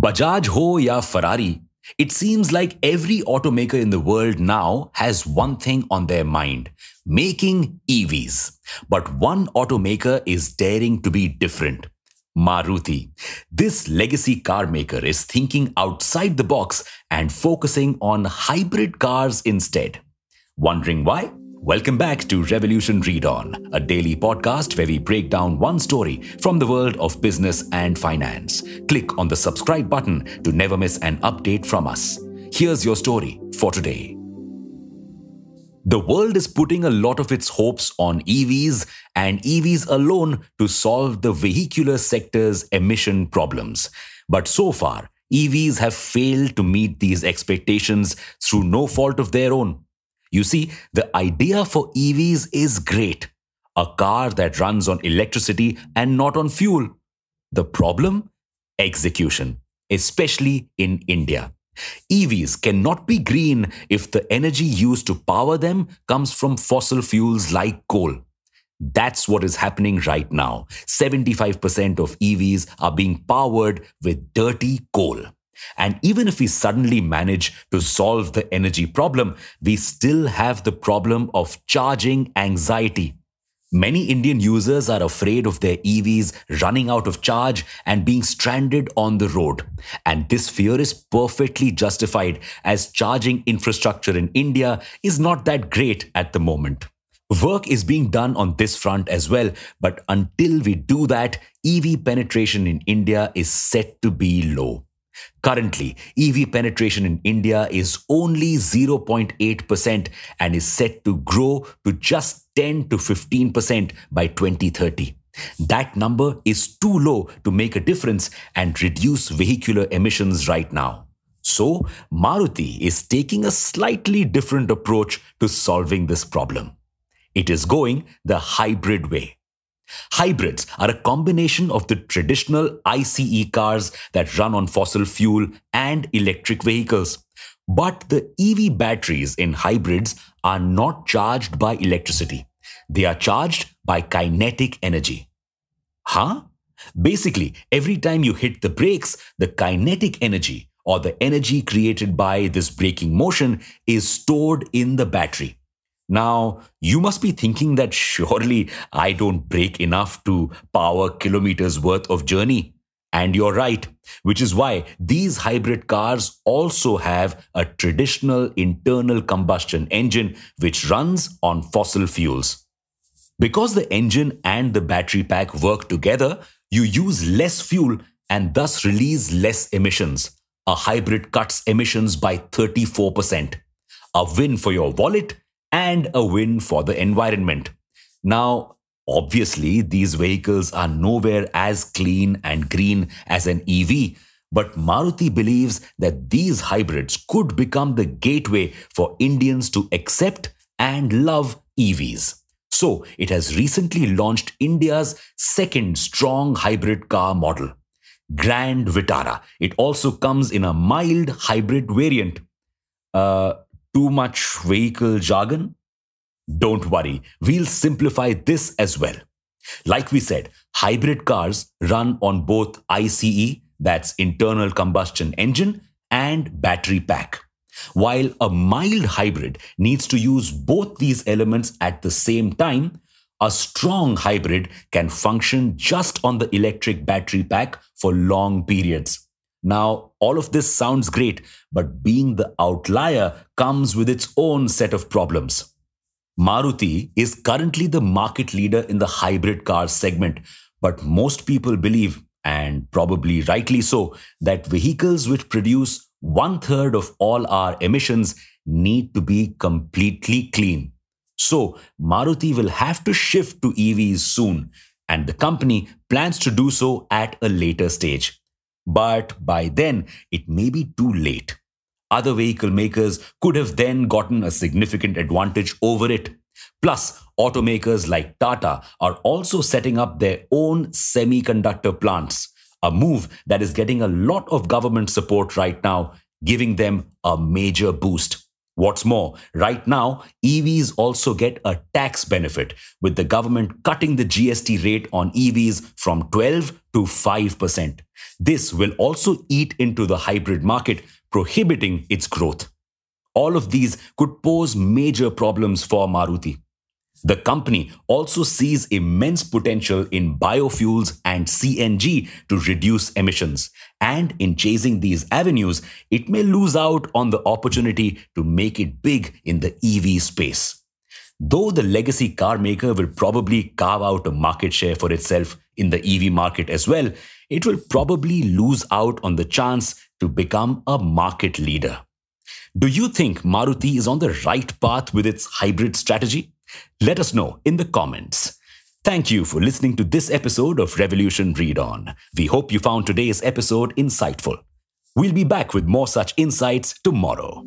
Bajaj ho ya Ferrari, it seems like every automaker in the world now has one thing on their mind making EVs. But one automaker is daring to be different. Maruti. This legacy car maker is thinking outside the box and focusing on hybrid cars instead. Wondering why? Welcome back to Revolution Read On, a daily podcast where we break down one story from the world of business and finance. Click on the subscribe button to never miss an update from us. Here's your story for today. The world is putting a lot of its hopes on EVs and EVs alone to solve the vehicular sector's emission problems. But so far, EVs have failed to meet these expectations through no fault of their own. You see, the idea for EVs is great. A car that runs on electricity and not on fuel. The problem? Execution, especially in India. EVs cannot be green if the energy used to power them comes from fossil fuels like coal. That's what is happening right now. 75% of EVs are being powered with dirty coal. And even if we suddenly manage to solve the energy problem, we still have the problem of charging anxiety. Many Indian users are afraid of their EVs running out of charge and being stranded on the road. And this fear is perfectly justified as charging infrastructure in India is not that great at the moment. Work is being done on this front as well, but until we do that, EV penetration in India is set to be low. Currently, EV penetration in India is only 0.8% and is set to grow to just 10 to 15% by 2030. That number is too low to make a difference and reduce vehicular emissions right now. So, Maruti is taking a slightly different approach to solving this problem. It is going the hybrid way. Hybrids are a combination of the traditional ICE cars that run on fossil fuel and electric vehicles. But the EV batteries in hybrids are not charged by electricity. They are charged by kinetic energy. Huh? Basically, every time you hit the brakes, the kinetic energy or the energy created by this braking motion is stored in the battery. Now, you must be thinking that surely I don't brake enough to power kilometers worth of journey. And you're right, which is why these hybrid cars also have a traditional internal combustion engine which runs on fossil fuels. Because the engine and the battery pack work together, you use less fuel and thus release less emissions. A hybrid cuts emissions by 34%. A win for your wallet and a win for the environment. Now, obviously, these vehicles are nowhere as clean and green as an EV, but Maruti believes that these hybrids could become the gateway for Indians to accept and love EVs. So, it has recently launched India's second strong hybrid car model, Grand Vitara. It also comes in a mild hybrid variant. Uh, too much vehicle jargon? Don't worry, we'll simplify this as well. Like we said, hybrid cars run on both ICE, that's internal combustion engine, and battery pack. While a mild hybrid needs to use both these elements at the same time, a strong hybrid can function just on the electric battery pack for long periods. Now, all of this sounds great, but being the outlier comes with its own set of problems. Maruti is currently the market leader in the hybrid car segment, but most people believe, and probably rightly so, that vehicles which produce one third of all our emissions need to be completely clean. So, Maruti will have to shift to EVs soon, and the company plans to do so at a later stage. But by then, it may be too late. Other vehicle makers could have then gotten a significant advantage over it. Plus, automakers like Tata are also setting up their own semiconductor plants, a move that is getting a lot of government support right now, giving them a major boost. What's more, right now, EVs also get a tax benefit, with the government cutting the GST rate on EVs from 12 to 5%. This will also eat into the hybrid market, prohibiting its growth. All of these could pose major problems for Maruti. The company also sees immense potential in biofuels and CNG to reduce emissions. And in chasing these avenues, it may lose out on the opportunity to make it big in the EV space. Though the legacy car maker will probably carve out a market share for itself in the EV market as well, it will probably lose out on the chance to become a market leader. Do you think Maruti is on the right path with its hybrid strategy? Let us know in the comments. Thank you for listening to this episode of Revolution Read On. We hope you found today's episode insightful. We'll be back with more such insights tomorrow.